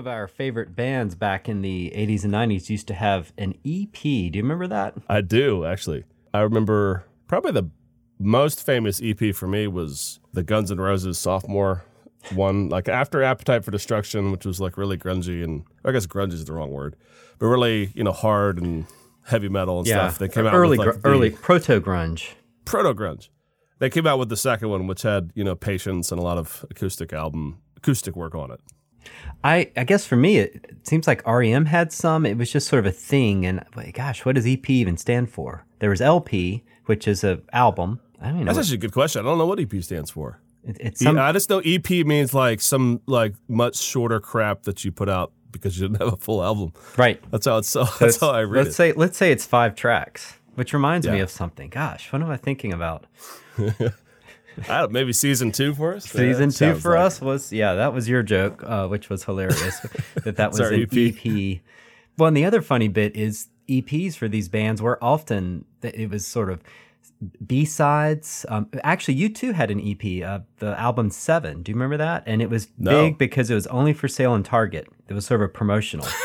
of our favorite bands back in the 80s and 90s used to have an EP. Do you remember that? I do actually. I remember probably the most famous EP for me was the Guns N' Roses sophomore one, like after Appetite for Destruction, which was like really grungy and I guess grungy is the wrong word, but really you know hard and heavy metal and stuff. They came out early, with like gr- early proto grunge. proto grunge. They came out with the second one, which had you know patience and a lot of acoustic album acoustic work on it. I, I guess for me, it, it seems like REM had some. It was just sort of a thing. And wait, gosh, what does EP even stand for? There was LP, which is an album. I don't know. That's what- actually a good question. I don't know what EP stands for. it- it's Yeah, some, I just know EP means like some like much shorter crap that you put out because you didn't have a full album. right. That's how it's so. That's how I read let's it. say let's say it's five tracks, which reminds me of something. Gosh, what am I thinking about? I don't, maybe season two for us. Season that two for like- us was yeah, that was your joke, uh, which was hilarious. that that was our an EP. EP. Well, and the other funny bit is EPs for these bands were often it was sort of B sides. Um, actually, U2 had an EP, uh, the album Seven. Do you remember that? And it was No. big because it was only for sale in Target. It was sort of a promotional.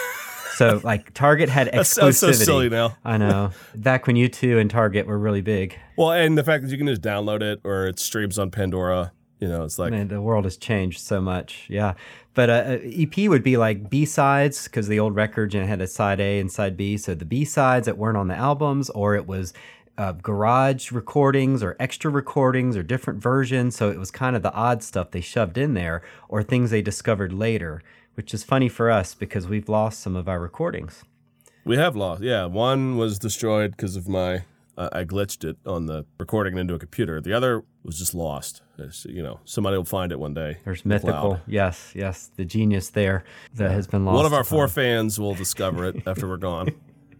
so like Target had exclusivity. That sounds so silly now. I know. Back when U2 and Target were really big. Well, and the fact that you can just download it or it streams on Pandora. You know, it's like Man, the world has changed so much. Yeah. But uh, EP would be like B sides because the old record you know, had a side A and side B. So the B sides that weren't on the albums, or it was uh, garage recordings or extra recordings or different versions. So it was kind of the odd stuff they shoved in there or things they discovered later, which is funny for us because we've lost some of our recordings. we have lost. Yeah, one was destroyed because of my. Uh, I glitched it on the recording into a computer. The other was just lost. It's, you know, somebody will find it one day. There's mythical. Yes, yes. The genius there that has been lost. One of our four fans will discover it after we're gone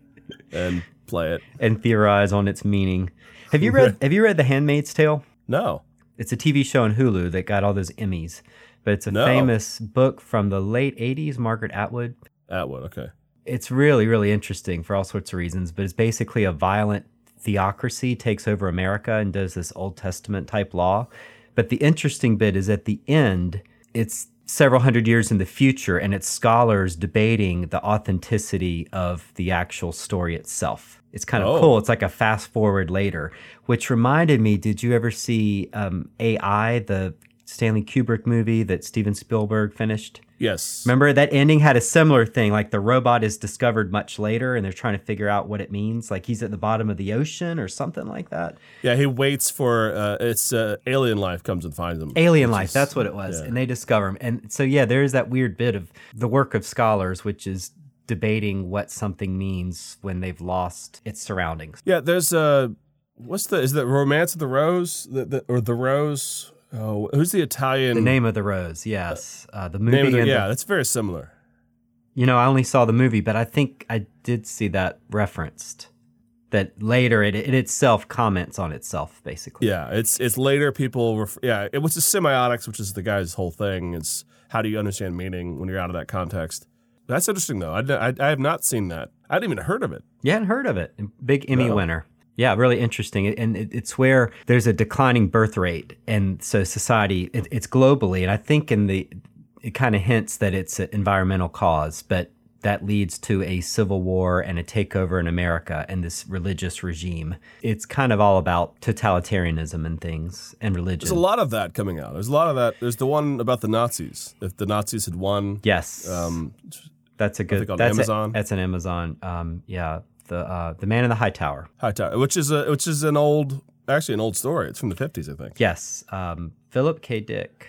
and play it. and theorize on its meaning. Have you read Have you read The Handmaid's Tale? No, It's a TV show on Hulu that got all those Emmys, but it's a No. famous book from the late '80s. Margaret Atwood. Atwood. Okay. It's really really interesting for all sorts of reasons, but it's basically a violent theocracy takes over America and does this Old Testament type law. But the interesting bit is at the end, it's several hundred years in the future, and it's scholars debating the authenticity of the actual story itself. It's kind of Oh. cool. It's like a fast forward later, which reminded me did you ever see um, AI, the Stanley Kubrick movie that Steven Spielberg finished? Yes. Remember that ending had a similar thing. Like the robot is discovered much later, and they're trying to figure out what it means. Like he's at the bottom of the ocean or something like that. Yeah, he waits for uh, it's uh, alien life comes and finds him. Alien life, is- that's what it was, yeah. and they discover him. And so yeah, there is that weird bit of the work of scholars, which is debating what something means when they've lost its surroundings. Yeah, there's uh what's the is the Romance of the Rose the, the, or the Rose? Oh, who's the Italian The name of the rose, yes, uh, the movie. the, and the- yeah, that's very similar. You know, I only saw the movie, but I think I did see that referenced. That later it, it itself comments on itself, basically. Yeah, it's it's later people. Ref- yeah, it was the semiotics, which is the guy's whole thing. It's how do you understand meaning when you're out of that context. That's interesting though. I, I, I have not seen that. I hadn't even heard of it. You hadn't heard of it. Big Emmy No. winner. Yeah, really interesting. And it's where there's a declining birth rate. And so society, it, it's globally. And I think in the, it kind of hints that it's an environmental cause, but that leads to a civil war and a takeover in America and this religious regime. It's kind of all about totalitarianism and things and religion. There's a lot of that coming out. There's a lot of that. There's the one about the Nazis. If the Nazis had won, yes. um, that's a good, that's a- that's an Amazon. Um, yeah. The, uh, the man in the high tower. High Tower, which is a which is an old, actually an old story. It's from the 50s, I think. Yes. Um, Philip K. Dick.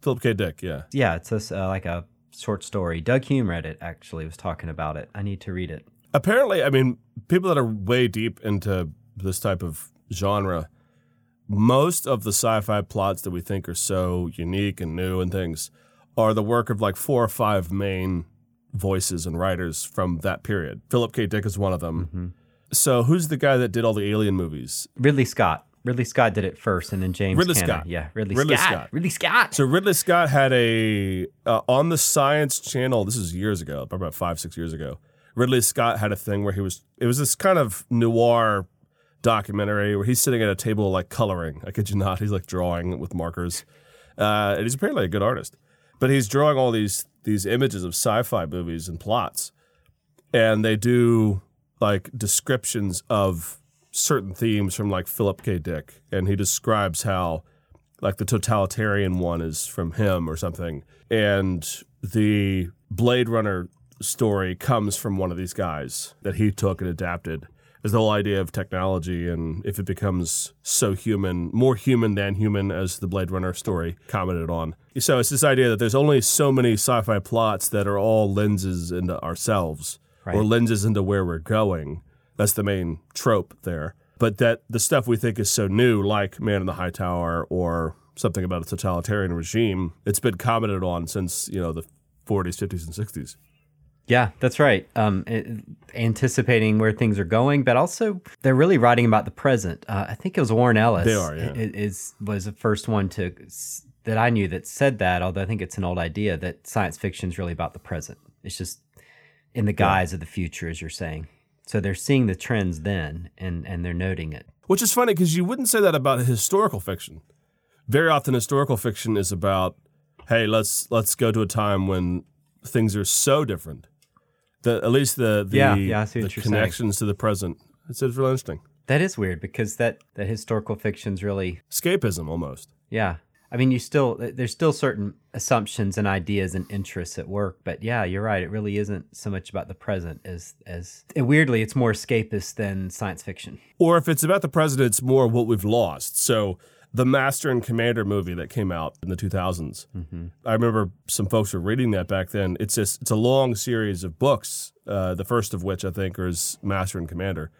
Philip K. Dick. Yeah. Yeah, it's a uh, like a short story. Doug Hume read it actually. Was talking about it. I need to read it. apparently, I mean, people that are way deep into this type of genre, most of the sci-fi plots that we think are so unique and new and things are the work of like four or five main voices and writers from that period. Philip K. Dick is one of them. Mm-hmm. So, who's the guy that did all the Alien movies? Ridley Scott. Ridley Scott did it first, and then James. Ridley Cannon. Scott. Yeah, Ridley, Ridley Scott. Scott. Ridley Scott. So Ridley Scott had a uh, on the Science Channel. This is years ago, probably about five, six years ago. Ridley Scott had a thing where he was. It was this kind of noir documentary where he's sitting at a table like coloring. I kid you not. He's like drawing with markers, uh, and he's apparently a good artist. But he's drawing all these these images of sci-fi movies and plots, and they do like descriptions of certain themes from like Philip K. Dick, and he describes how like the totalitarian one is from him or something, and the Blade Runner story comes from one of these guys that he took and adapted. Is the whole idea of technology and if it becomes so human, more human than human, as the Blade Runner story commented on. So it's this idea that there's only so many sci-fi plots that are all lenses into ourselves or lenses into where we're going. That's the main trope there. But that the stuff we think is so new, like Man in the High Tower or something about a totalitarian regime, it's been commented on since you know the 40s, 50s, and 60s. Yeah, that's right. Um, it- anticipating where things are going, but also they're really writing about the present. Uh, I think it was Warren Ellis. They are, yeah. Is was the first one to that I knew that said that. Although I think it's an old idea that science fiction is really about the present. It's just in the guise of the future, as you're saying. So they're seeing the trends then, and and they're noting it. Which is funny because you wouldn't say that about historical fiction. Very often, historical fiction is about, hey, let's let's go to a time when things are so different. The at least the the, Yeah, yeah, the you're saying. connections to the present. It's, really interesting. That is weird because that that historical fiction's really Escapism almost. Yeah. I mean, you still, there's still certain assumptions and ideas and interests at work, but yeah, you're right. It really isn't so much about the present as, as, and weirdly, it's more escapist than science fiction. Or if it's about the present, it's more what we've lost. So the Master and Commander movie that came out in the 2000s. I remember some folks were reading that back then. It's just, it's a long series of books. Uh, the first of which I think is Master and Commander.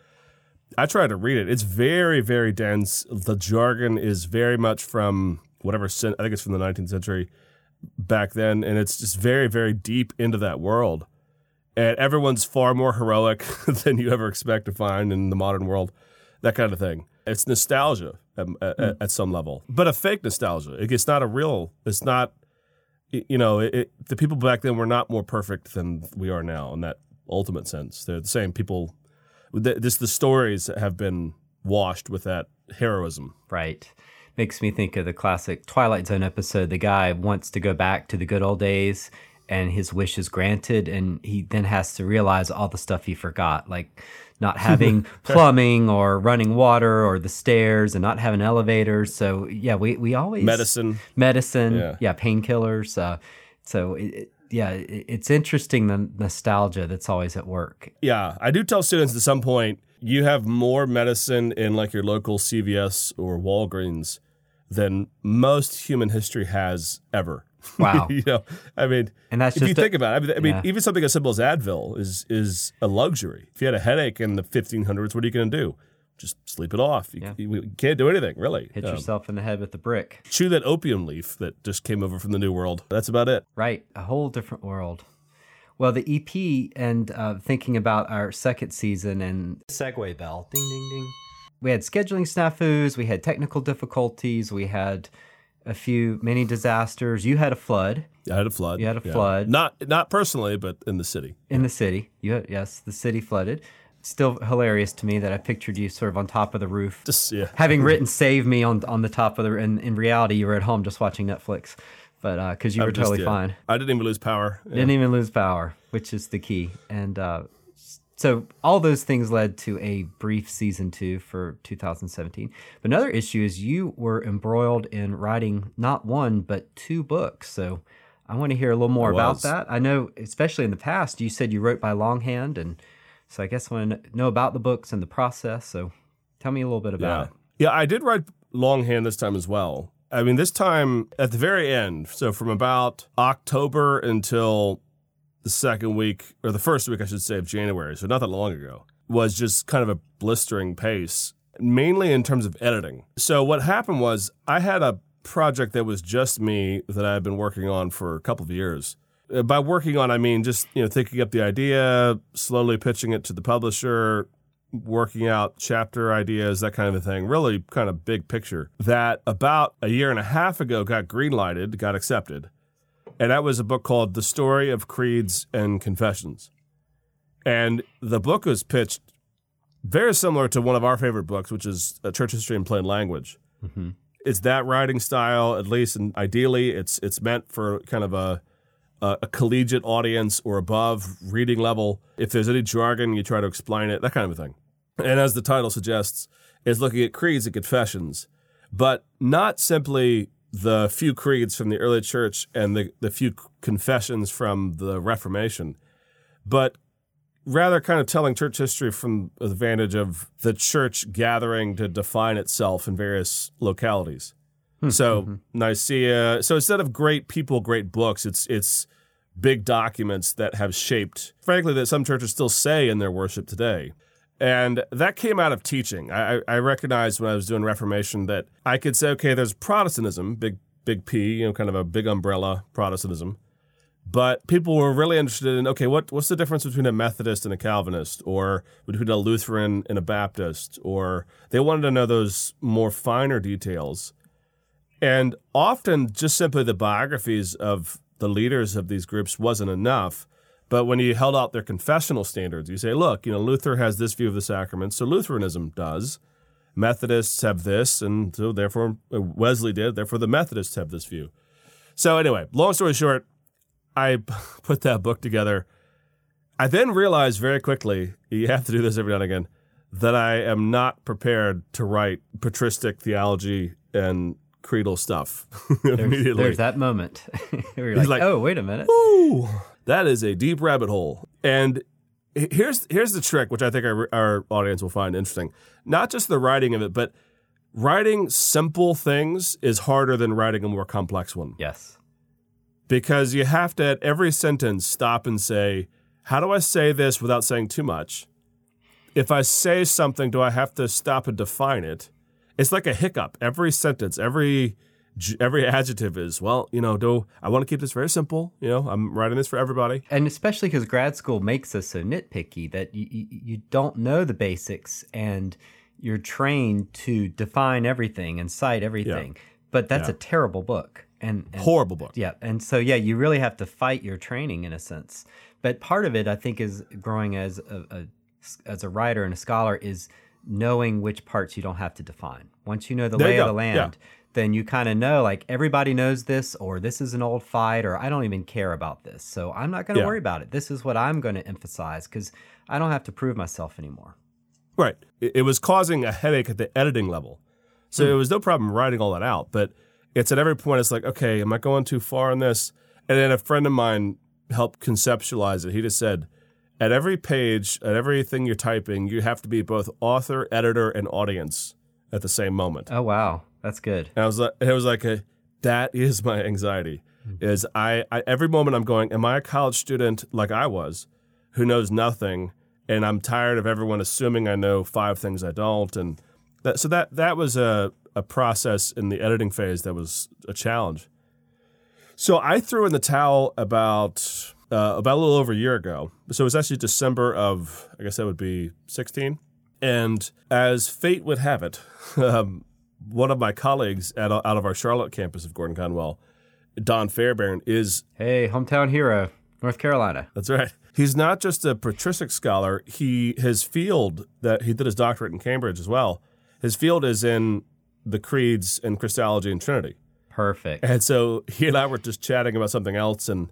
I tried to read it. It's very, very dense. The jargon is very much from whatever. I think it's from the 19th century back then, and it's just very, very deep into that world. And everyone's far more heroic than you ever expect to find in the modern world. That kind of thing. It's nostalgia Um, at, at, hmm. at some level, but a fake nostalgia. It's not a real. It's not. You know, it, it, the people back then were not more perfect than we are now in that ultimate sense. They're the same people. th- This the stories have been washed with that heroism. Right. Makes me think of the classic Twilight Zone episode. The guy wants to go back to the good old days and his wish is granted. And he then has to realize all the stuff he forgot, like not having plumbing or running water or the stairs and not having elevators. So, yeah, we, we always. Medicine. medicine, Yeah. yeah, painkillers. Uh, so it, it- yeah, it, it's interesting the nostalgia that's always at work. Yeah, I do tell students at some point you have more medicine in like your local CVS or Walgreens than most human history has ever. Wow. you know, I mean, And that's if you a- think about it, I mean, I mean yeah. even something as simple as Advil is is a luxury. If you had a headache in the 1500s, what are you going to do? Just sleep it off. You, Yeah. you- you can't do anything really. Hit Um, yourself in the head with a brick. chew that opium leaf that just came over from the New World. That's about it. Right, a whole different world. Well, the EP and uh, thinking about our second season and segue bell, ding ding ding. We had scheduling snafus, we had technical difficulties, we had a few many disasters. You had a flood I had a flood. You had a flood. Not not personally, but in the city. in the city. You had, yes, the city flooded. Still hilarious to me that I pictured you sort of on top of the roof, Just yeah. having written "Save Me" on on the top of the. And in reality, you were at home just watching Netflix, but because you were I'm just, totally yeah. fine. I didn't even lose power. Yeah. Didn't even lose power, which is the key. And uh, so all those things led to a brief season two for 2017. But another issue is you were embroiled in writing not one, but two books. So I want to hear a little more about that. I know, especially in the past, you said you wrote by longhand. And so I guess I want to know about the books and the process. So tell me a little bit about Yeah. it. Yeah, I did write longhand this time as well. I mean, this time at the very end, so from about October until the second week, or the first week, I should say, of January, so not that long ago, was just kind of a blistering pace, mainly in terms of editing. So what happened was I had a project that was just me that I had been working on for a couple of years. Uh, By working on, I mean just you know thinking up the idea, slowly pitching it to the publisher, working out chapter ideas, that kind of a thing. Really kind of big picture. That about a year and a half ago got greenlighted, got accepted. And that was a book called The Story of Creeds and Confessions. And the book was pitched very similar to one of our favorite books, which is A Church History in Plain Language. Mm-hmm. it's that writing style, at least, and ideally, it's it's meant for kind of a a, a collegiate audience or above reading level. If there's any jargon, you try to explain it, that kind of a thing. And as the title suggests, it's looking at creeds and confessions, but not simply the few creeds from the early church and the, the few confessions from the Reformation, but rather kind of telling church history from the vantage of the church gathering to define itself in various localities. Hmm, so mm-hmm. Nicaea. So instead of great people, great books, it's it's big documents that have shaped, frankly, that some churches still say in their worship today. And that came out of teaching. I, I recognized when I was doing Reformation that I could say, okay, there's Protestantism, big big P, you know, kind of a big umbrella Protestantism. But people were really interested in okay, what what's the difference between a Methodist and a Calvinist, or between a Lutheran and a Baptist, or they wanted to know those more finer details. And often, just simply the biographies of the leaders of these groups wasn't enough. But when you held out their confessional standards, you say, look, you know, Luther has this view of the sacraments, so Lutheranism does. Methodists have this, and so therefore uh, Wesley did, therefore the Methodists have this view. So, anyway, long story short, I put that book together. I then realized very quickly, you have to do this every now and again, that I am not prepared to write patristic theology and creedal stuff immediately. There's that moment. Where you're like, like, oh, wait a minute. Ooh, that is a deep rabbit hole. And here's here's the trick, which I think our, our audience will find interesting. Not just the writing of it, but writing simple things is harder than writing a more complex one Yes. because you have to at every sentence stop and say, "How do I say this without saying too much?" If I say something, do I have to stop and define it? It's like a hiccup. Every sentence, every every adjective is well. You know, do I want to keep this very simple? You know, I'm writing this for everybody. And especially because grad school makes us so nitpicky that you, you, you don't know the basics and you're trained to define everything and cite everything. But that's Yeah. a terrible book. And, and Horrible book. Yeah, and so yeah, you really have to fight your training in a sense. But part of it, I think, is growing as a, a as a writer and a scholar is knowing which parts you don't have to define. Once you know the There lay of the land, yeah. then you kind of know like everybody knows this, or this is an old fight, or I don't even care about this, so I'm not going to Yeah. worry about it. This is what I'm going to emphasize because I don't have to prove myself anymore. Right. It, it was causing a headache at the editing level. So hmm. it was no problem writing all that out, but it's at every point it's like, okay, am I going too far on this? And then a friend of mine helped conceptualize it. He just said, at every page, at everything you're typing, you have to be both author, editor, and audience at the same moment. Oh wow, that's good. And I was like, it was like a, that is my anxiety. Hmm. Is I, I every moment I'm going, am I a college student like I was, who knows nothing, and I'm tired of everyone assuming I know five things I don't, and that, so that that was a a process in the editing phase that was a challenge. So I threw in the towel about uh, about a little over a year ago. So it was actually December of I guess that would be 16. And as fate would have it, um, one of my colleagues at, out of our Charlotte campus of Gordon Conwell, Don Fairbairn, is Hey, hometown hero, North Carolina. that's right. He's not just a patristic scholar. He his field that he did his doctorate in Cambridge as well. His field is in the creeds and Christology and Trinity. Perfect. And so he and I were just chatting about something else, and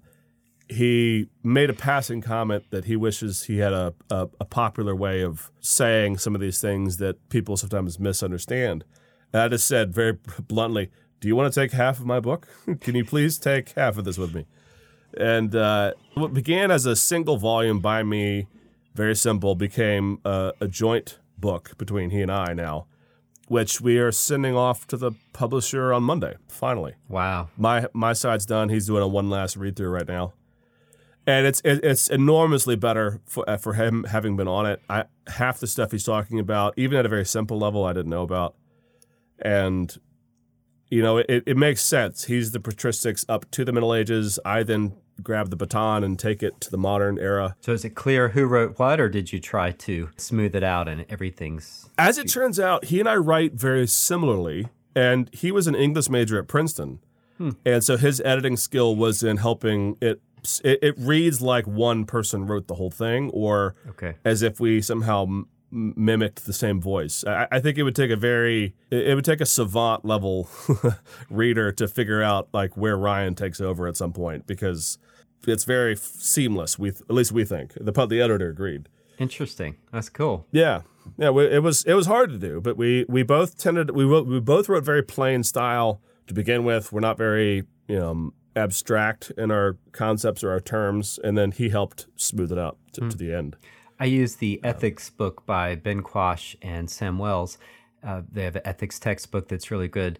he made a passing comment that he wishes he had a, a, a popular way of saying some of these things that people sometimes misunderstand. And I just said very bluntly, Do you want to take half of my book? Can you please take half of this with me? And uh, what began as a single volume by me, very simple, became a, a joint book between he and I now, which we are sending off to the publisher on Monday, finally Wow. my my side's done. He's doing a one last read through right now, and it's it's enormously better for uh, for him having been on it. I half the stuff he's talking about, even at a very simple level, I didn't know about, and you know it, it makes sense. He's the patristics up to the Middle Ages. I then grab the baton and take it to the modern era. So is it clear who wrote what, or did you try to smooth it out and everything's As it turns out, he and I write very similarly, and he was an English major at Princeton, and so his editing skill was in helping it. It, it reads like one person wrote the whole thing, or okay? as if we somehow m- m- mimicked the same voice. I, I think it would take a very it, it would take a savant level reader to figure out like where Ryan takes over at some point because it's very f- seamless. We at least we think the the editor agreed. Interesting. That's cool. Yeah, yeah. We, it was it was hard to do, but we we both tended we wrote we both wrote very plain style to begin with. We're not very you know abstract in our concepts or our terms, and then he helped smooth it out to, to the end. I use the ethics book by Ben Quash and Sam Wells. Uh, they have an ethics textbook that's really good.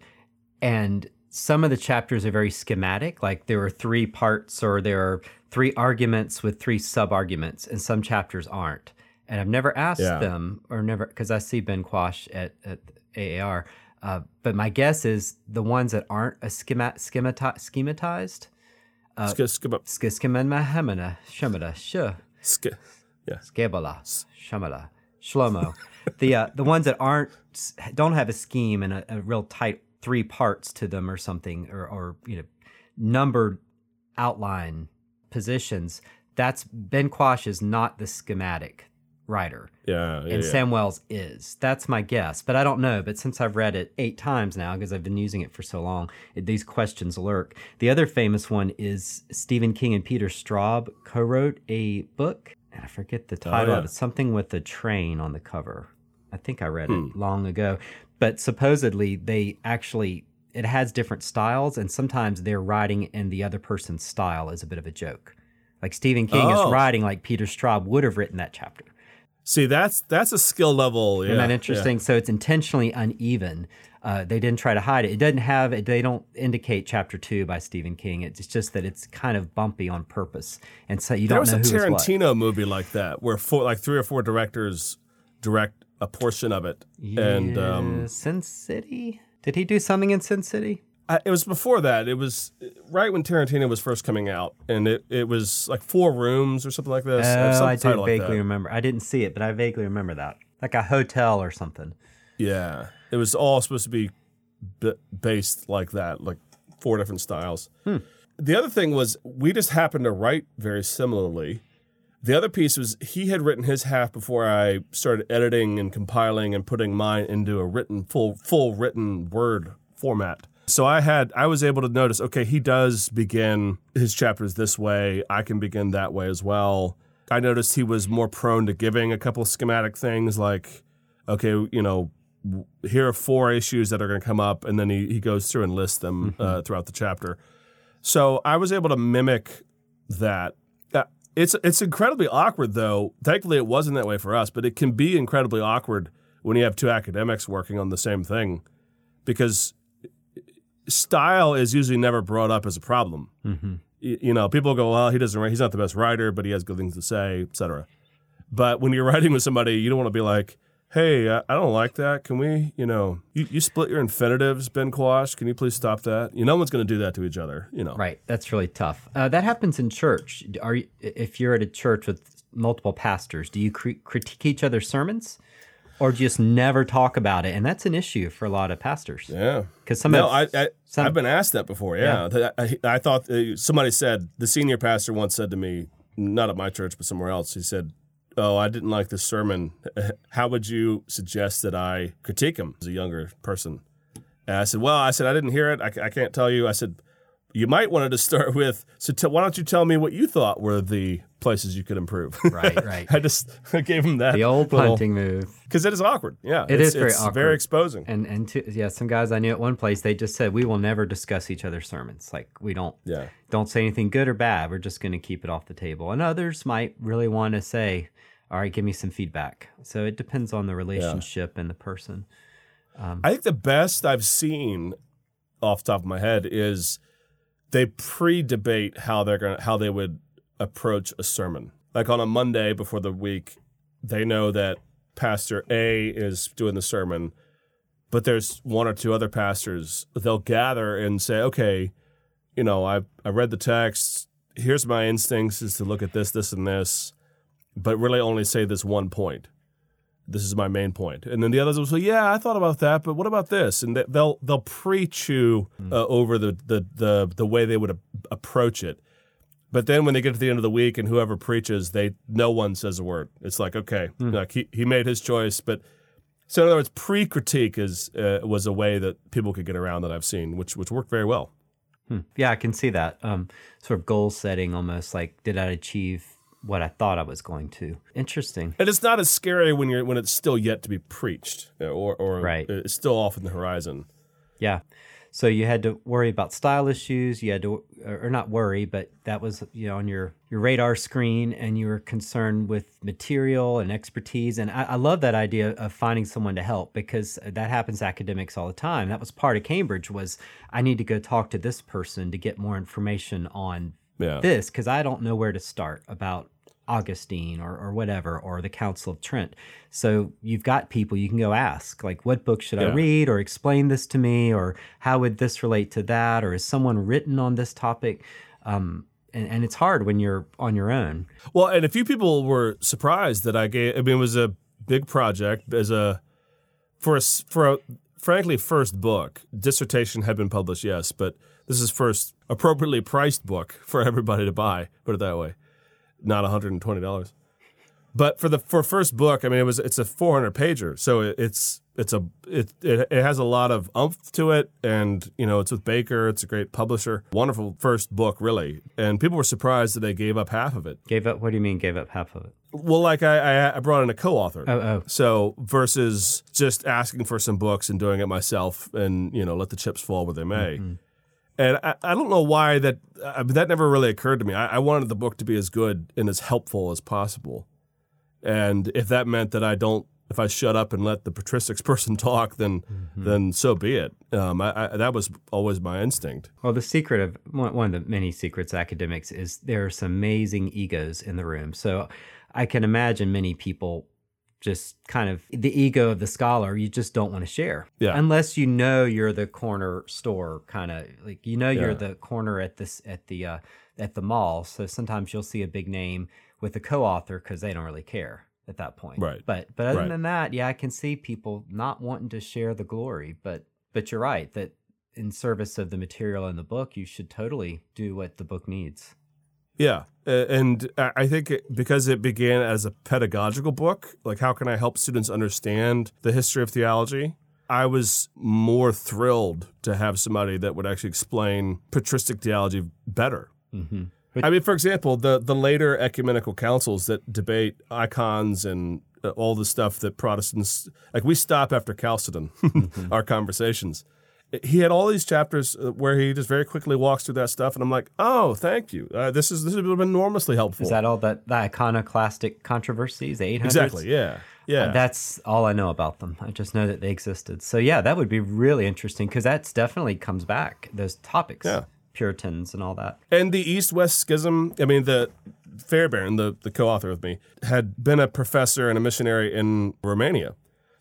And some of the chapters are very schematic, like there are three parts or there are three arguments with three sub arguments, and some chapters aren't. And I've never asked Yeah. them, or never, because I see Ben Quash at, at AAR. Uh, but my guess is the ones that aren't a schema, schemati- schematized, Sk- skip up. sk- schemata, shemata, sure. Sk- yeah. Skebala, Shamala, Shlomo. the uh, the ones that aren't don't have a scheme and a, a real tight three parts to them or something or or you know numbered outline positions. That's Ben Quash is not the schematic writer. Yeah. yeah, And yeah. Sam Wells is. That's my guess, but I don't know. But since I've read it eight times now, because I've been using it for so long, it, these questions lurk. The other famous one is Stephen King and Peter Straub co-wrote a book, and I forget the oh, title yeah. of it. Something with a train on the cover. I think I read it hmm. long ago, but supposedly they actually it has different styles, and sometimes they're writing in the other person's style is a bit of a joke. Like Stephen King Oh. is writing like Peter Straub would have written that chapter. See, that's that's a skill level. Yeah, Isn't that yeah. interesting? So it's intentionally uneven. Uh, they didn't try to hide it. It doesn't have. They don't indicate chapter two by Stephen King. It's just that it's kind of bumpy on purpose, and so you There don't was know a who is what. Tarantino movie like that where four, like three or four directors direct a portion of it, and um, Yeah, Sin City. Did he do something in Sin City? I, it was before that. It was right when Tarantino was first coming out, and it, it was like four rooms or something like this. Oh, I do title like vaguely remember. I didn't see it, but I vaguely remember that, like a hotel or something. Yeah, it was all supposed to be b- based like that, like four different styles. Hmm. The other thing was we just happened to write very similarly. The other piece was he had written his half before I started editing and compiling and putting mine into a written full full written word format. So I had I was able to notice okay he does begin his chapters this way I can begin that way as well. I noticed he was more prone to giving a couple schematic things like okay you know here are four issues that are going to come up and then he, he goes through and lists them uh, throughout the chapter. So I was able to mimic that. Uh, it's it's incredibly awkward though. Thankfully, it wasn't that way for us, but it can be incredibly awkward when you have two academics working on the same thing, because style is usually never brought up as a problem. Mm-hmm. You know, people go, "Well, he doesn't write. He's not the best writer, but he has good things to say, etc." But when you're writing with somebody, you don't want to be like, "Hey, I I don't like that. Can we, you know, you, you split your infinitives, Ben Quash? Can you please stop that?" You know, no one's going to do that to each other. You know, Right. That's really tough. Uh, that happens in church. Are you, if you're at a church with multiple pastors, do you cri- critique each other's sermons, or just never talk about it? And that's an issue for a lot of pastors Yeah. because some No, have, I, I some- I've been asked that before. Yeah, That- I, I thought uh, somebody said the senior pastor once said to me, not at my church but somewhere else. He said, "Oh, I didn't like this sermon. How would you suggest that I critique him as a younger person?" And I said, "Well, I said I didn't hear it. I, I can't tell you." I said, "You might want to start with. So t- why don't you tell me what you thought were the places you could improve?" Right, right. I just I gave him that the old punting move. because it is awkward. Yeah, It it's, is very it's awkward. very exposing. And and to, yeah, some guys I knew at one place they just said we will never discuss each other's sermons. Like we don't yeah. don't say anything good or bad. We're just going to keep it off the table. And others might really want to say, "All right, give me some feedback." So it depends on the relationship and the person. Um, I think the best I've seen off the top of my head is they pre-debate how they're gonna how they would approach a sermon. Like on a Monday before the week, they know that Pastor A is doing the sermon, but there's one or two other pastors. They'll gather and say, "Okay, you know, I I read the text. Here's my instincts is to look at this, this, and this, but really only say this one point." This is my main point. And then the others will say, yeah, I thought about that, but what about this? And they- they'll they'll pre-chew uh, over the, the the the way they would a- approach it. But then when they get to the end of the week and whoever preaches, they no one says a word. It's like okay, like he, he made his choice. But so in other words, pre-critique is uh, was a way that people could get around that I've seen, which which worked very well. Hmm. Yeah, I can see that. Um, sort of goal setting, almost like did I achieve what I thought I was going to? Interesting. And it's not as scary when you're when it's still yet to be preached, uh, or or Right. it's still off in the horizon. Yeah. So you had to worry about style issues. You had to, or not worry, but that was you know on your your radar screen, and you were concerned with material and expertise. And I, I love that idea of finding someone to help because that happens to academics all the time. That was part of Cambridge was I need to go talk to this person to get more information on Yeah. this because I don't know where to start about Augustine or, or whatever or the Council of Trent. So you've got people you can go ask, like, what book should I read or explain this to me or how would this relate to that or is someone written on this topic? Um, and, and it's hard when you're on your own. Well, and a few people were surprised that I gave. I mean, it was a big project as a for a for a frankly first book. Dissertation had been published, yes, but this is first appropriately priced book for everybody to buy. Put it that way, not one hundred and twenty dollars. But for the for first book, I mean, it was it's a four hundred pager, so it, it's it's a it, it it has a lot of umph to it, and you know it's with Baker. It's a great publisher, wonderful first book, really. And people were surprised that they gave up half of it. Gave up, what do you mean gave up half of it? Well, like I, I, I brought in a co-author. Oh, oh. So versus just asking for some books and doing it myself, and you know, let the chips fall where they may. Mm-hmm. And I, I don't know why that uh, that never really occurred to me. I, I wanted the book to be as good and as helpful as possible. And if that meant that I don't, if I shut up and let the patristics person talk, then Mm-hmm. then so be it. Um, I, I, that was always my instinct. Well, the secret of one one of the many secrets academics is there are some amazing egos in the room. So I can imagine many people just kind of the ego of the scholar you just don't want to share Yeah. unless you know you're the corner store kind of like you know you're the corner at this at the uh, at the mall so sometimes you'll see a big name with a co-author because they don't really care at that point Right. but but other Right. than that yeah i can see people not wanting to share the glory but but you're right that in service of the material in the book you should totally do what the book needs Yeah, and I think because it began as a pedagogical book, like how can I help students understand the history of theology? I was more thrilled to have somebody that would actually explain patristic theology better. mm-hmm. I mean, for example, the the later ecumenical councils that debate icons and uh, all the stuff that Protestants like. We stop after Chalcedon, our conversations. He had all these chapters uh, where he just very quickly walks through that stuff, and I'm like, "Oh, thank you. Uh, this is this has been enormously helpful." is that all that the iconoclastic controversies the 800s exactly? Yeah, yeah. That's all I know about them. I just know that they existed. So yeah, that would be really interesting because that's definitely comes back. Those topics, Yeah. Puritans and all that. And the East West Schism, I mean, the Fairbairn, the, the co author with me, had been a professor and a missionary in Romania.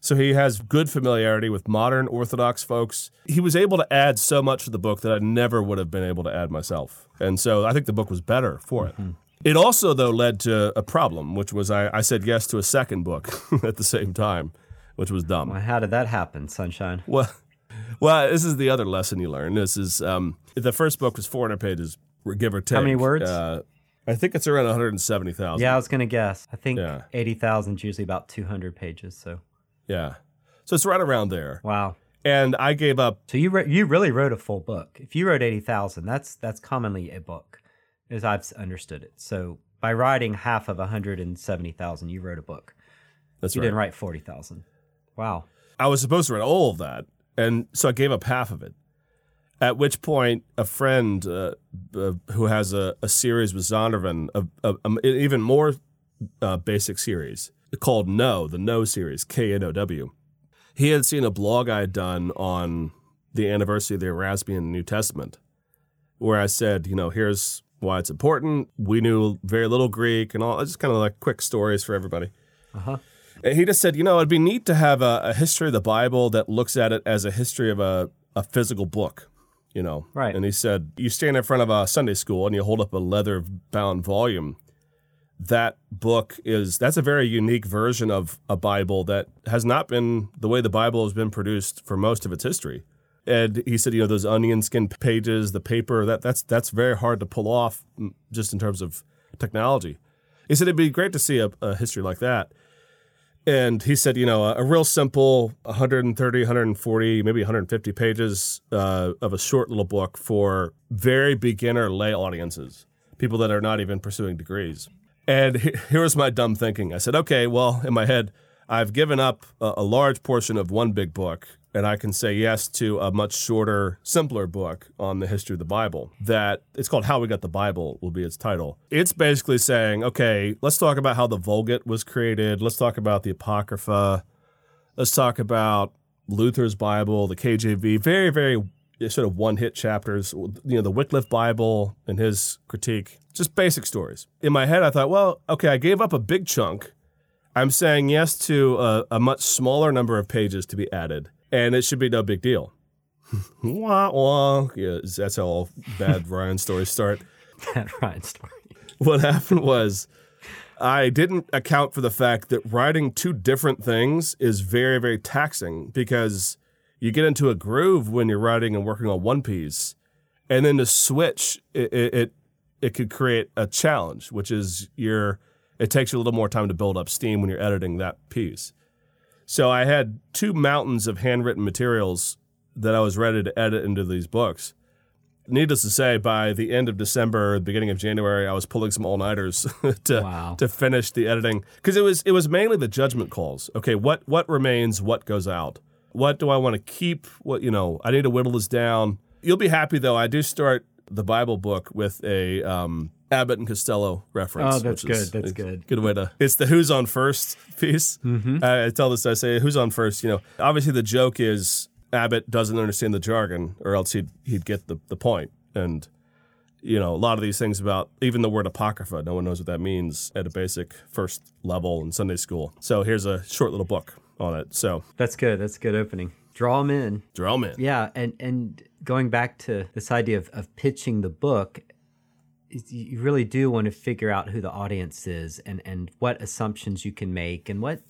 So he has good familiarity with modern Orthodox folks. He was able to add so much to the book that I never would have been able to add myself. And so I think the book was better for it. It also, though, led to a problem, which was I, I said yes to a second book at the same time, which was dumb. Well, how did that happen, Sunshine? Well, well, this is the other lesson you learn. This is um, the first book was 400 pages, give or take. How many words? Uh, I think it's around 170,000. Yeah, I was gonna guess. I think Yeah. eighty thousand is usually about two hundred pages. So Yeah. So it's right around there. wow. And I gave up. So you re- you really wrote a full book. If you wrote eighty thousand, that's that's commonly a book, as I've understood it. So by writing half of one hundred and seventy thousand, you wrote a book. That's You right. didn't write forty thousand. Wow. I was supposed to write all of that, and so I gave up half of it. At which point, a friend uh, uh, who has a, a series with Zondervan, a, a, an even more uh, basic series called No, the No series, K N O W. He had seen a blog I had done on the anniversary of the Erasmian New Testament, where I said, you know, here's why it's important. We knew very little Greek and all, just kind of like quick stories for everybody. Uh-huh. And he just said, you know, it'd be neat to have a, a history of the Bible that looks at it as a history of a, a physical book, you know. Right. And he said, you stand in front of a Sunday school and you hold up a leather bound volume. That book is that's a very unique version of a Bible that has not been the way the Bible has been produced for most of its history. And he said, you know, those onion skin pages, the paper, that that's that's very hard to pull off mm, just in terms of technology. He said it'd be great to see a, a history like that. And he said, you know, a, a, real simple 130, 140, maybe 150 pages uh, of a short little book for very beginner lay audiences, people that are not even pursuing degrees. And he, here was my dumb thinking. I said, okay, well, in my head, I've given up a, a large portion of one big book and I can say yes to a much shorter, simpler book on the history of the Bible. That it's called How We Got the Bible, will be its title. It's basically saying, okay, let's talk about how the Vulgate was created. Let's talk about the Apocrypha. Let's talk about Luther's Bible, the KJV. Very, very sort of one hit chapters. You know, the Wycliffe Bible and his critique. Just basic stories. In my head, I thought, well, okay, I gave up a big chunk. I'm saying yes to a, a much smaller number of pages to be added and it should be no big deal. wah, wah. Yeah, that's how all bad Ryan stories start. Bad Ryan story. What happened was I didn't account for the fact that writing two different things is very, very taxing because you get into a groove when you're writing and working on one piece, and then to switch, it it, it, could create a challenge, which is your it takes you a little more time to build up steam when you're editing that piece. So I had two mountains of handwritten materials that I was ready to edit into these books. Needless to say, by the end of December, beginning of January, I was pulling some all nighters to wow. to finish the editing because it was it was mainly the judgment calls. Okay, what what remains, what goes out, what do I want to keep? What you know, I need to whittle this down. You'll be happy though. I do start the Bible book with a um, Abbott and Costello reference. Oh, that's good. That's good. Good way to. It's the who's on first piece. Mm-hmm. I, I tell this. I say who's on first. You know, obviously the joke is Abbott doesn't understand the jargon, or else he'd he'd get the the point. And you know, a lot of these things about even the word apocrypha, no one knows what that means at a basic first level in Sunday school. So here's a short little book on it. So that's good. That's a good opening. Draw them in. Draw them in. Yeah, and and going back to this idea of, of pitching the book you really do want to figure out who the audience is and and what assumptions you can make and what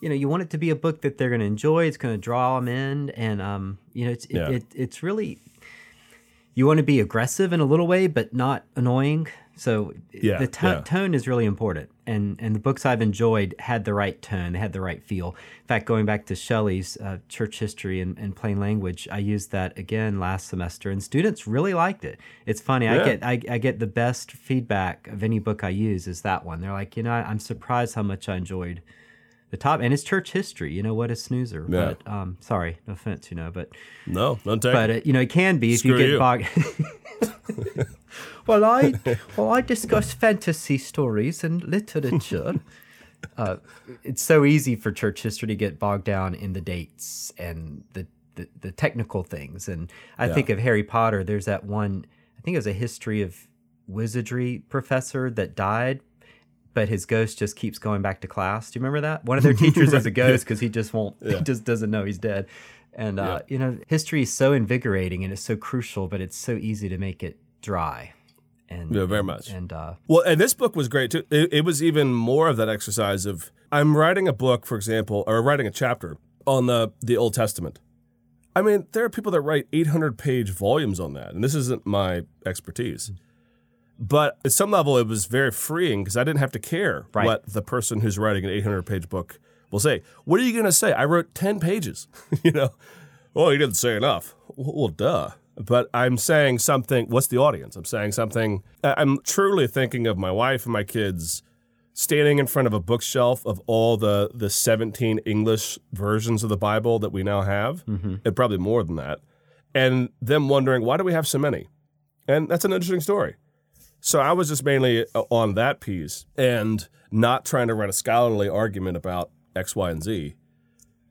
you know you want it to be a book that they're going to enjoy it's going to draw them in and um you know it's yeah. it, it, it's really you want to be aggressive in a little way but not annoying so yeah, the to- yeah. tone is really important, and and the books I've enjoyed had the right tone, they had the right feel. In fact, going back to Shelley's uh, church history and, and, plain language, I used that again last semester, and students really liked it. It's funny, yeah. I get I, I, get the best feedback of any book I use is that one. They're like, you know, I'm surprised how much I enjoyed the top, and it's church history. You know what a snoozer. Yeah. But um, sorry, no offense, you know, but no, don't take. But it, you know, it can be Screw if you get bogged. well, I well I discuss fantasy stories and literature. Uh, it's so easy for church history to get bogged down in the dates and the the, the technical things. And I yeah. think of Harry Potter. There's that one. I think it was a history of wizardry professor that died but his ghost just keeps going back to class. Do you remember that? One of their teachers is a ghost because he just won't, yeah. he just doesn't know he's dead. And, uh, yeah. you know, history is so invigorating and it's so crucial, but it's so easy to make it dry. And, yeah, very much. And uh, well, and this book was great too. It, it was even more of that exercise of I'm writing a book, for example, or writing a chapter on the the Old Testament. I mean, there are people that write 800 page volumes on that, and this isn't my expertise. But at some level, it was very freeing because I didn't have to care right. what the person who's writing an 800 page book will say. What are you going to say? I wrote 10 pages. you know, well, you didn't say enough. Well, duh but I'm saying something. What's the audience? I'm saying something. I'm truly thinking of my wife and my kids standing in front of a bookshelf of all the the 17 English versions of the Bible that we now have, mm-hmm. and probably more than that, and them wondering why do we have so many? And that's an interesting story. So I was just mainly uh, on that piece and not trying to write a scholarly argument about X, Y, and Z.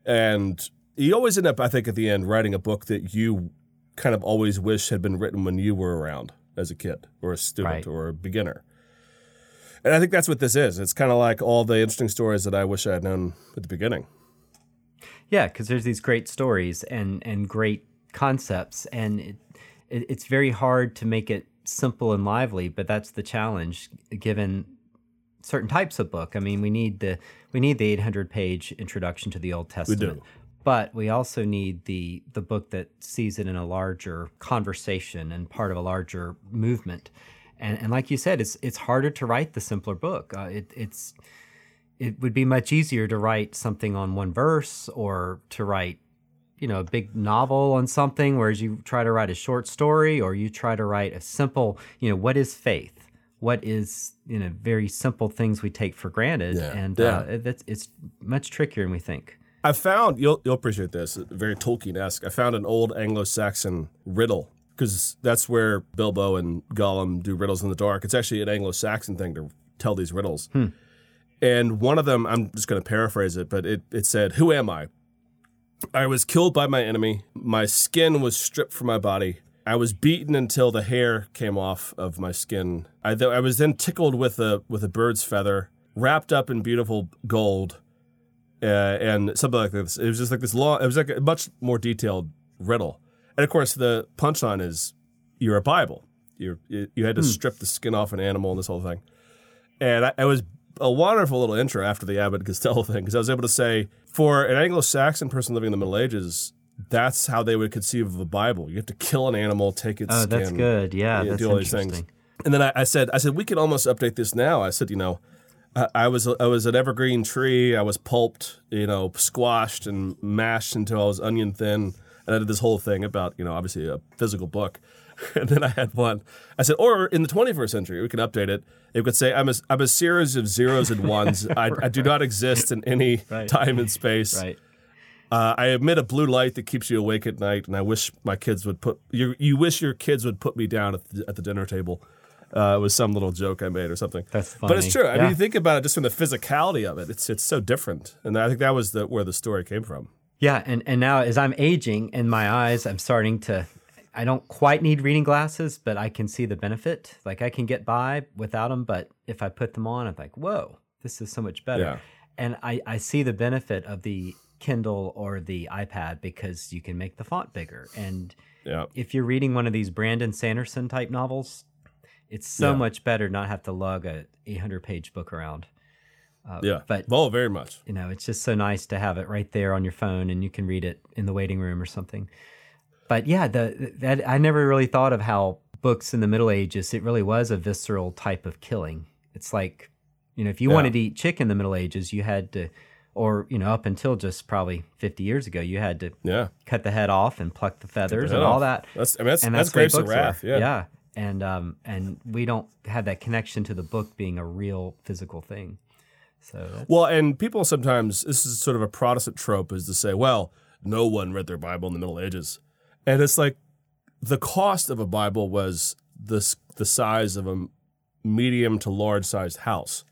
And you always end up, I think, at the end writing a book that you kind of always wish had been written when you were around as a kid or a student right. or a beginner. And I think that's what this is. It's kind of like all the interesting stories that I wish I had known at the beginning. Yeah, because there's these great stories and and great concepts, and it, it, it's very hard to make it simple and lively. But that's the challenge, given certain types of book. I mean, we need the we need the 800 page introduction to the Old Testament. But we also need the the book that sees it in a larger conversation and part of a larger movement. And, and like you said, it's it's harder to write the simpler book. Uh, it, it's it would be much easier to write something on one verse or to write you know a big novel on something whereas you try to write a short story or you try to write a simple you know what is faith what is you know very simple things we take for granted Yeah. and Yeah. Uh, it's, it's much trickier than we think I found you'll you'll appreciate this. Very Tolkien-esque. I found an old Anglo-Saxon riddle because that's where Bilbo and Gollum do riddles in the dark. It's actually an Anglo-Saxon thing to tell these riddles. Hmm. And one of them, I'm just going to paraphrase it, but it it said, "Who am I? I was killed by my enemy. My skin was stripped from my body." I was beaten until the hair came off of my skin. I, th- I was then tickled with a with a bird's feather, wrapped up in beautiful gold, uh, and something like this. It was just like this long. It was like a much more detailed riddle. And of course, the punchline is you're a Bible. You you had to strip the skin off an animal and this whole thing. And I, it was a wonderful little intro after the Abbott Costello thing because I was able to say for an Anglo-Saxon person living in the Middle Ages, that's how they would conceive of a Bible. You have to kill an animal, take its oh skin. that's good yeah, Yeah, that's do all these things. interesting And then I, I said, I said we could almost update this now. I said, you know, I, I was I was an evergreen tree. I was pulped, you know, squashed and mashed until I was onion thin. And I did this whole thing about, you know, obviously a physical book. And then I had one. I said, or in the 21st century, we could update it. It could say, I'm a, I'm a series of zeros and ones. I, I do not exist in any Right. time and space. right Uh, I emit a blue light that keeps you awake at night, and I wish my kids would put you. You wish your kids would put me down at the, at the dinner table. Uh, it was some little joke I made or something. That's funny. But it's true. I Yeah. mean, you think about it just from the physicality of it. It's it's so different, and I think that was the where the story came from. Yeah, and and now as I'm aging in my eyes, I'm starting to. I don't quite need reading glasses, but I can see the benefit. Like I can get by without them, but if I put them on, I'm like, whoa, this is so much better. Yeah. And I I see the benefit of the Kindle or the iPad because you can make the font bigger. And Yeah, if you're reading one of these Brandon Sanderson type novels, it's so Yeah. much better not have to lug a 800 page book around. Uh, yeah. but- oh, very much. you know, it's just so nice to have it right there on your phone and you can read it in the waiting room or something. But yeah, the that I never really thought of how books in the Middle Ages it really was a visceral type of killing. It's like, you know, if you Yeah. wanted to eat chicken in the Middle Ages, you had to or, you know, up until just probably 50 years ago, you had to Yeah, cut the head off and pluck the feathers head and all that. that's I mean, that's, and that's, that's, grapes of wrath. Yeah. Yeah. And um and we don't have that connection to the book being a real physical thing. So that's, Well, and people sometimes this is sort of a Protestant trope is to say, well, no one read their Bible in the Middle Ages, and it's like the cost of a Bible was this the size of a medium to large sized house.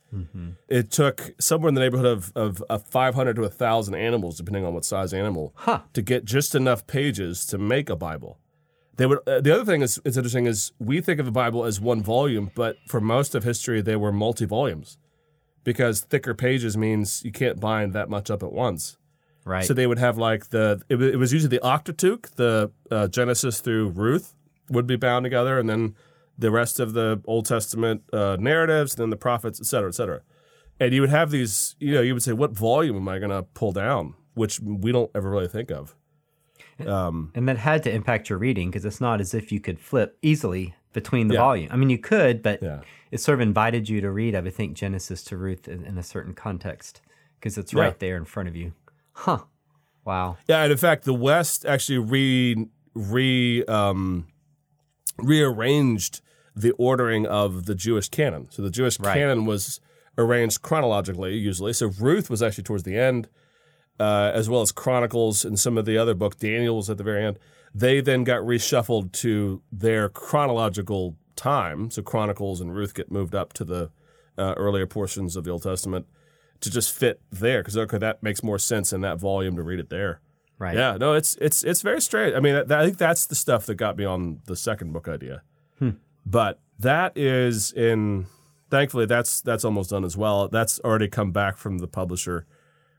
It took somewhere in the neighborhood of, of, of 500 to 1,000 animals, depending on what size animal, Huh. to get just enough pages to make a Bible. They would. Uh, the other thing is, it's interesting is we think of the Bible as one volume, but for most of history, they were multi volumes because thicker pages means you can't bind that much up at once. right. So they would have like the it, it was usually the Octateuch, the uh, Genesis through Ruth would be bound together, and then the rest of the Old Testament uh, narratives, and then the prophets, et cetera, et cetera. And you would have these, you know, you would say, what volume am I going to pull down? Which we don't ever really think of. And that had to impact your reading because it's not as if you could flip easily between the Yeah. volume. I mean, you could, but Yeah. it sort of invited you to read, I would think, Genesis to Ruth in, in a certain context because it's Yeah. right there in front of you. Huh. Wow. Yeah, and in fact, the West actually re re um, rearranged the ordering of the Jewish canon. So the Jewish Right. canon was arranged chronologically, usually. So Ruth was actually towards the end, uh, as well as Chronicles and some of the other books. Daniel's at the very end. They then got reshuffled to their chronological time. So Chronicles and Ruth get moved up to the uh, earlier portions of the Old Testament to just fit there because okay, that makes more sense in that volume to read it there. Right. Yeah, no, it's it's it's very strange. I mean, that, I think that's the stuff that got me on the second book idea. But that is in. Thankfully, that's that's almost done as well. That's already come back from the publisher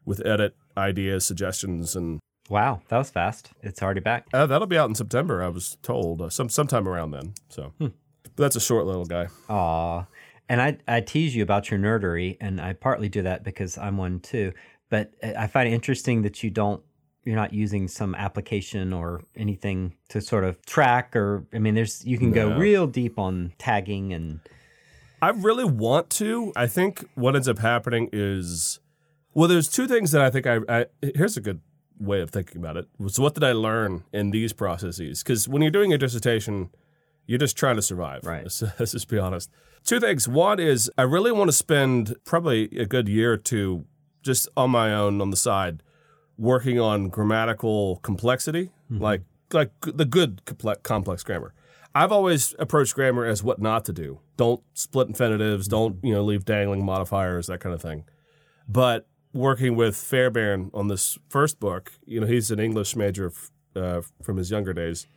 with edit ideas, suggestions, and Wow. That was fast. It's already back. uh, that'll be out in September. I was told uh, some sometime around then. So, but that's a short little guy. Aw. And I, I tease you about your nerdery, and I partly do that because I'm one too. But I find it interesting that you don't you're not using some application or anything to sort of track or I mean there's you can go real deep on tagging and I really want to. I think what ends up happening is, well, there's two things that I think I, I here's a good way of thinking about it. So what did I learn in these processes? Because when you're doing a dissertation, you're just trying to survive. Right. Let's, let's just be honest. Two things. One is I really want to spend probably a good year or two just on my own on the side, working on grammatical complexity, mm-hmm. like like the good comple- complex grammar. I've always approached grammar as what not to do. Don't split infinitives. Mm-hmm. Don't you know leave dangling modifiers, that kind of thing. But working with Fairbairn on this first book, you know, he's an English major f- uh, from his younger days.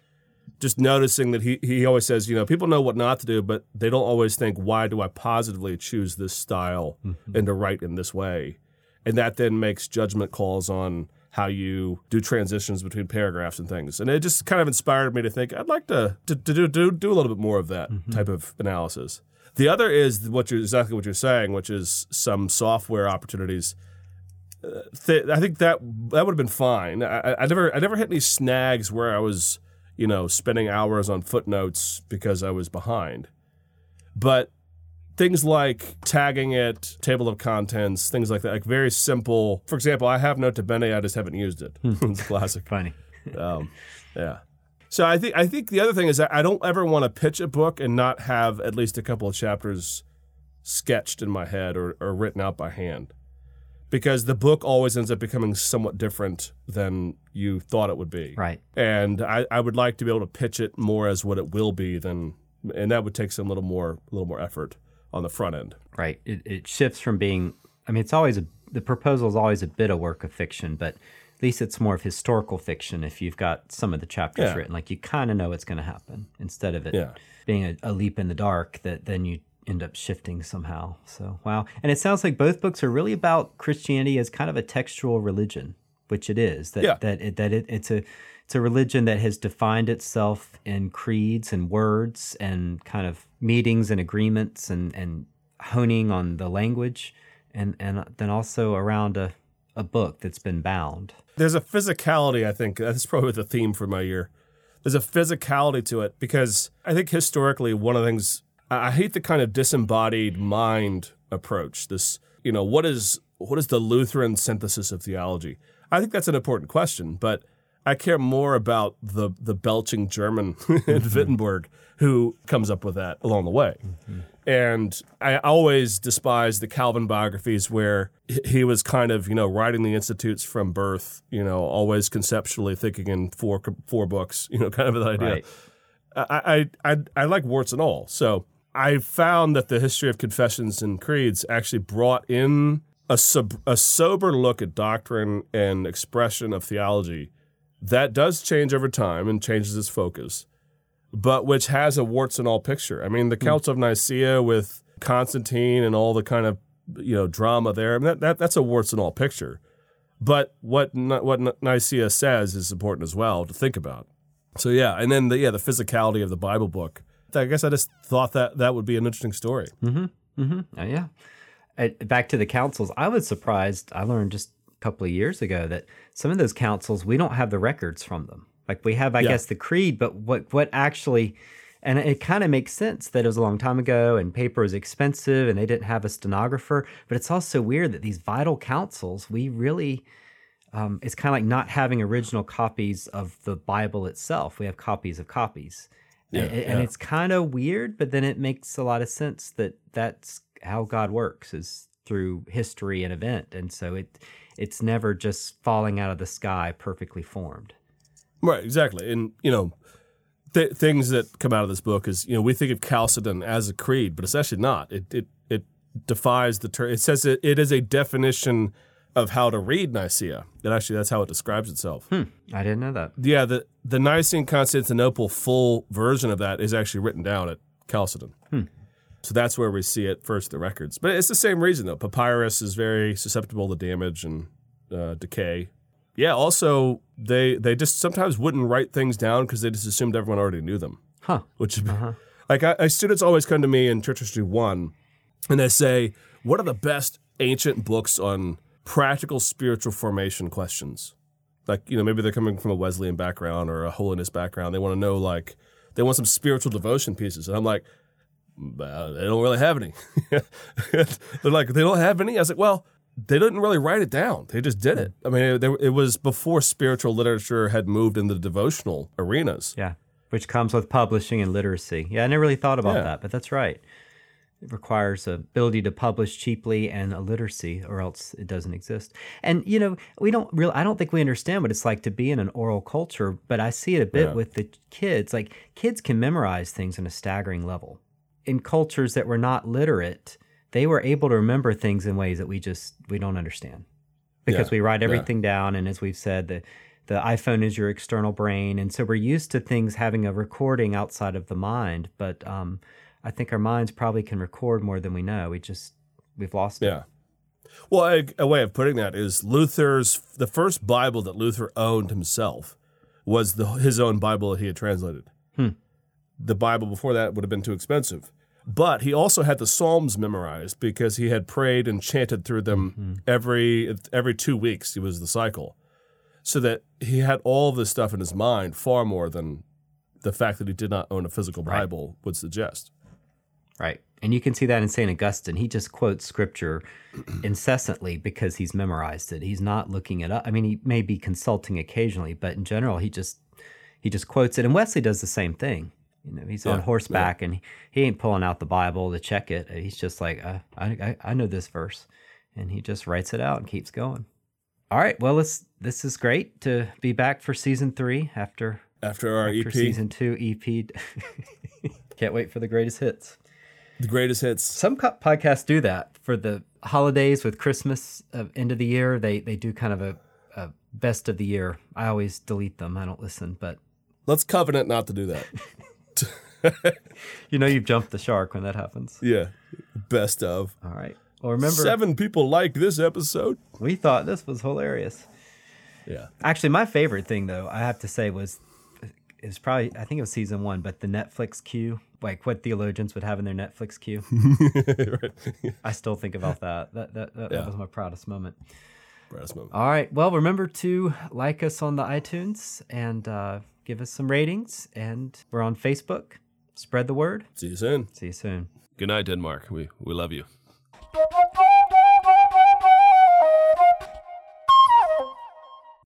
Just noticing that he he always says, you know, people know what not to do, but they don't always think, why do I positively choose this style and to write in this way? And that then makes judgment calls on how you do transitions between paragraphs and things. And it just kind of inspired me to think I'd like to to, to do, do do a little bit more of that type of analysis. The other is what you're exactly what you're saying, which is some software opportunities. Th- I think that that would have been fine. I, I- never I never hit any snags where I was you know spending hours on footnotes because I was behind. But things like tagging it, table of contents, things like that, like very simple. For example, I have Nota Bene, I just haven't used it. it's classic. funny. Um, yeah. So I think I think the other thing is that I don't ever want to pitch a book and not have at least a couple of chapters sketched in my head or, or written out by hand. Because the book always ends up becoming somewhat different than you thought it would be. Right. And I, I would like to be able to pitch it more as what it will be than and that would take some little more a little more effort on the front end. Right. It, it shifts from being, I mean, it's always a, the proposal is always a bit of work of fiction, but at least it's more of historical fiction if you've got some of the chapters Yeah. written. Like you kind of know what's going to happen instead of it Yeah. being a, a leap in the dark that then you end up shifting somehow. So, wow. And it sounds like both books are really about Christianity as kind of a textual religion, which it is. That, Yeah. that, it, that it, it's a, it's a religion that has defined itself in creeds and words and kind of meetings and agreements and, and honing on the language and, and then also around a, a book that's been bound. There's a physicality, I think. That's probably the theme for my year. There's a physicality to it because I think historically, one of the things I hate the kind of disembodied mind approach. This, you know, what is what is the Lutheran synthesis of theology? I think that's an important question, but I care more about the the belching German in mm-hmm. Wittenberg who comes up with that along the way. Mm-hmm. And I always despise the Calvin biographies where he was kind of, you know, writing the institutes from birth, you know, always conceptually thinking in four four books, you know, kind of an idea. Right. I, I, I, I like warts and all. So I found that the history of confessions and creeds actually brought in a, sub, a sober look at doctrine and expression of theology that does change over time and changes its focus, but which has a warts and all picture. I mean, the hmm. Council of Nicaea with Constantine and all the kind of you know drama there. I mean, that, that that's a warts and all picture. But what what Nicaea says is important as well to think about. So yeah, and then the yeah the physicality of the Bible book. I guess I just thought that that would be an interesting story. Oh, yeah. Uh, back to the councils, I was surprised. I learned just a couple of years ago that some of those councils, we don't have the records from them. Like we have, I Yeah. guess, the creed, but what what actually, and it kind of makes sense that it was a long time ago and paper is expensive and they didn't have a stenographer. But it's also weird that these vital councils, we really, um, it's kind of like not having original copies of the Bible itself. We have copies of copies. Yeah, and, and yeah. it's kind of weird, but then it makes a lot of sense that that's how God works is through history and event, and so it it's never just falling out of the sky perfectly formed. Right, exactly. And, you know, th- things that come out of this book is, you know, we think of Chalcedon as a creed, but it's actually not. It it, it defies the term. It says it, it is a definition of how to read Nicaea. And actually, that's how it describes itself. Hmm. I didn't know that. Yeah, the, the Nicene Constantinople full version of that is actually written down at Chalcedon. Hmm. So that's where we see it first, the records. But it's the same reason, though. Papyrus is very susceptible to damage and uh, decay. Yeah, also, they they just sometimes wouldn't write things down because they just assumed everyone already knew them. Huh? Which, uh-huh. like, I, I, students always come to me in Church History 1 and they say, What are the best ancient books on practical spiritual formation questions? Like, you know, maybe they're coming from a Wesleyan background or a holiness background. They want to know, like, they want some spiritual devotion pieces. And I'm like, "Uh, they don't really have any. they're like, they don't have any. I was like, well, they didn't really write it down. They just did it. I mean, it, it was before spiritual literature had moved into the devotional arenas. Yeah, which comes with publishing and literacy. Yeah, I never really thought about Yeah. that, but that's right. It requires a ability to publish cheaply and a literacy, or else it doesn't exist. And you know, we don't really. I don't think we understand what it's like to be in an oral culture, but I see it a bit Yeah. with the kids. Like kids can memorize things on a staggering level. In cultures that were not literate, they were able to remember things in ways that we just we don't understand because Yeah, we write yeah. everything down and as we've said the the iphone is your external brain and so we're used to things having a recording outside of the mind but um, i think our minds probably can record more than we know we just we've lost it Yeah. Well, a, a way of putting that is Luther's the first Bible that Luther owned himself was the, his own Bible that he had translated. Hmm. The Bible before that would have been too expensive. But he also had the Psalms memorized because he had prayed and chanted through them mm-hmm. every every two weeks. It was the cycle, so that he had all this stuff in his mind far more than the fact that he did not own a physical Bible would suggest. Right. And you can see that in st augustine. He just quotes scripture incessantly because he's memorized it. He's not looking it up. I mean he may be consulting occasionally but in general he just he just quotes it. And wesley does the same thing. You know he's on Yeah, horseback and he, he ain't pulling out the bible to check it. He's just like uh, I, I i know this verse. And he just writes it out and keeps going. All right. Well let's this is great to be back for season three after After our after EP, season two ep can't wait for the greatest hits the greatest hits. some co- podcasts do that for the holidays with Christmas uh, end of the year. They they do kind of a, a best of the year. I always delete them. I don't listen, but Let's covenant not to do that. you know you've jumped the shark when that happens. Yeah. Best of. All right. Well, remember Seven people like this episode. we thought this was hilarious. Yeah. Actually, my favorite thing though, I have to say was it was probably I think it was season one, but the Netflix queue, like what theologians would have in their Netflix queue. right. I still think about that. That that, that, Yeah. that was my proudest moment. Proudest moment. All right. Well, remember to like us on the iTunes and uh, give us some ratings. And we're on Facebook. Spread the word. See you soon. See you soon. Good night, Denmark. We we love you.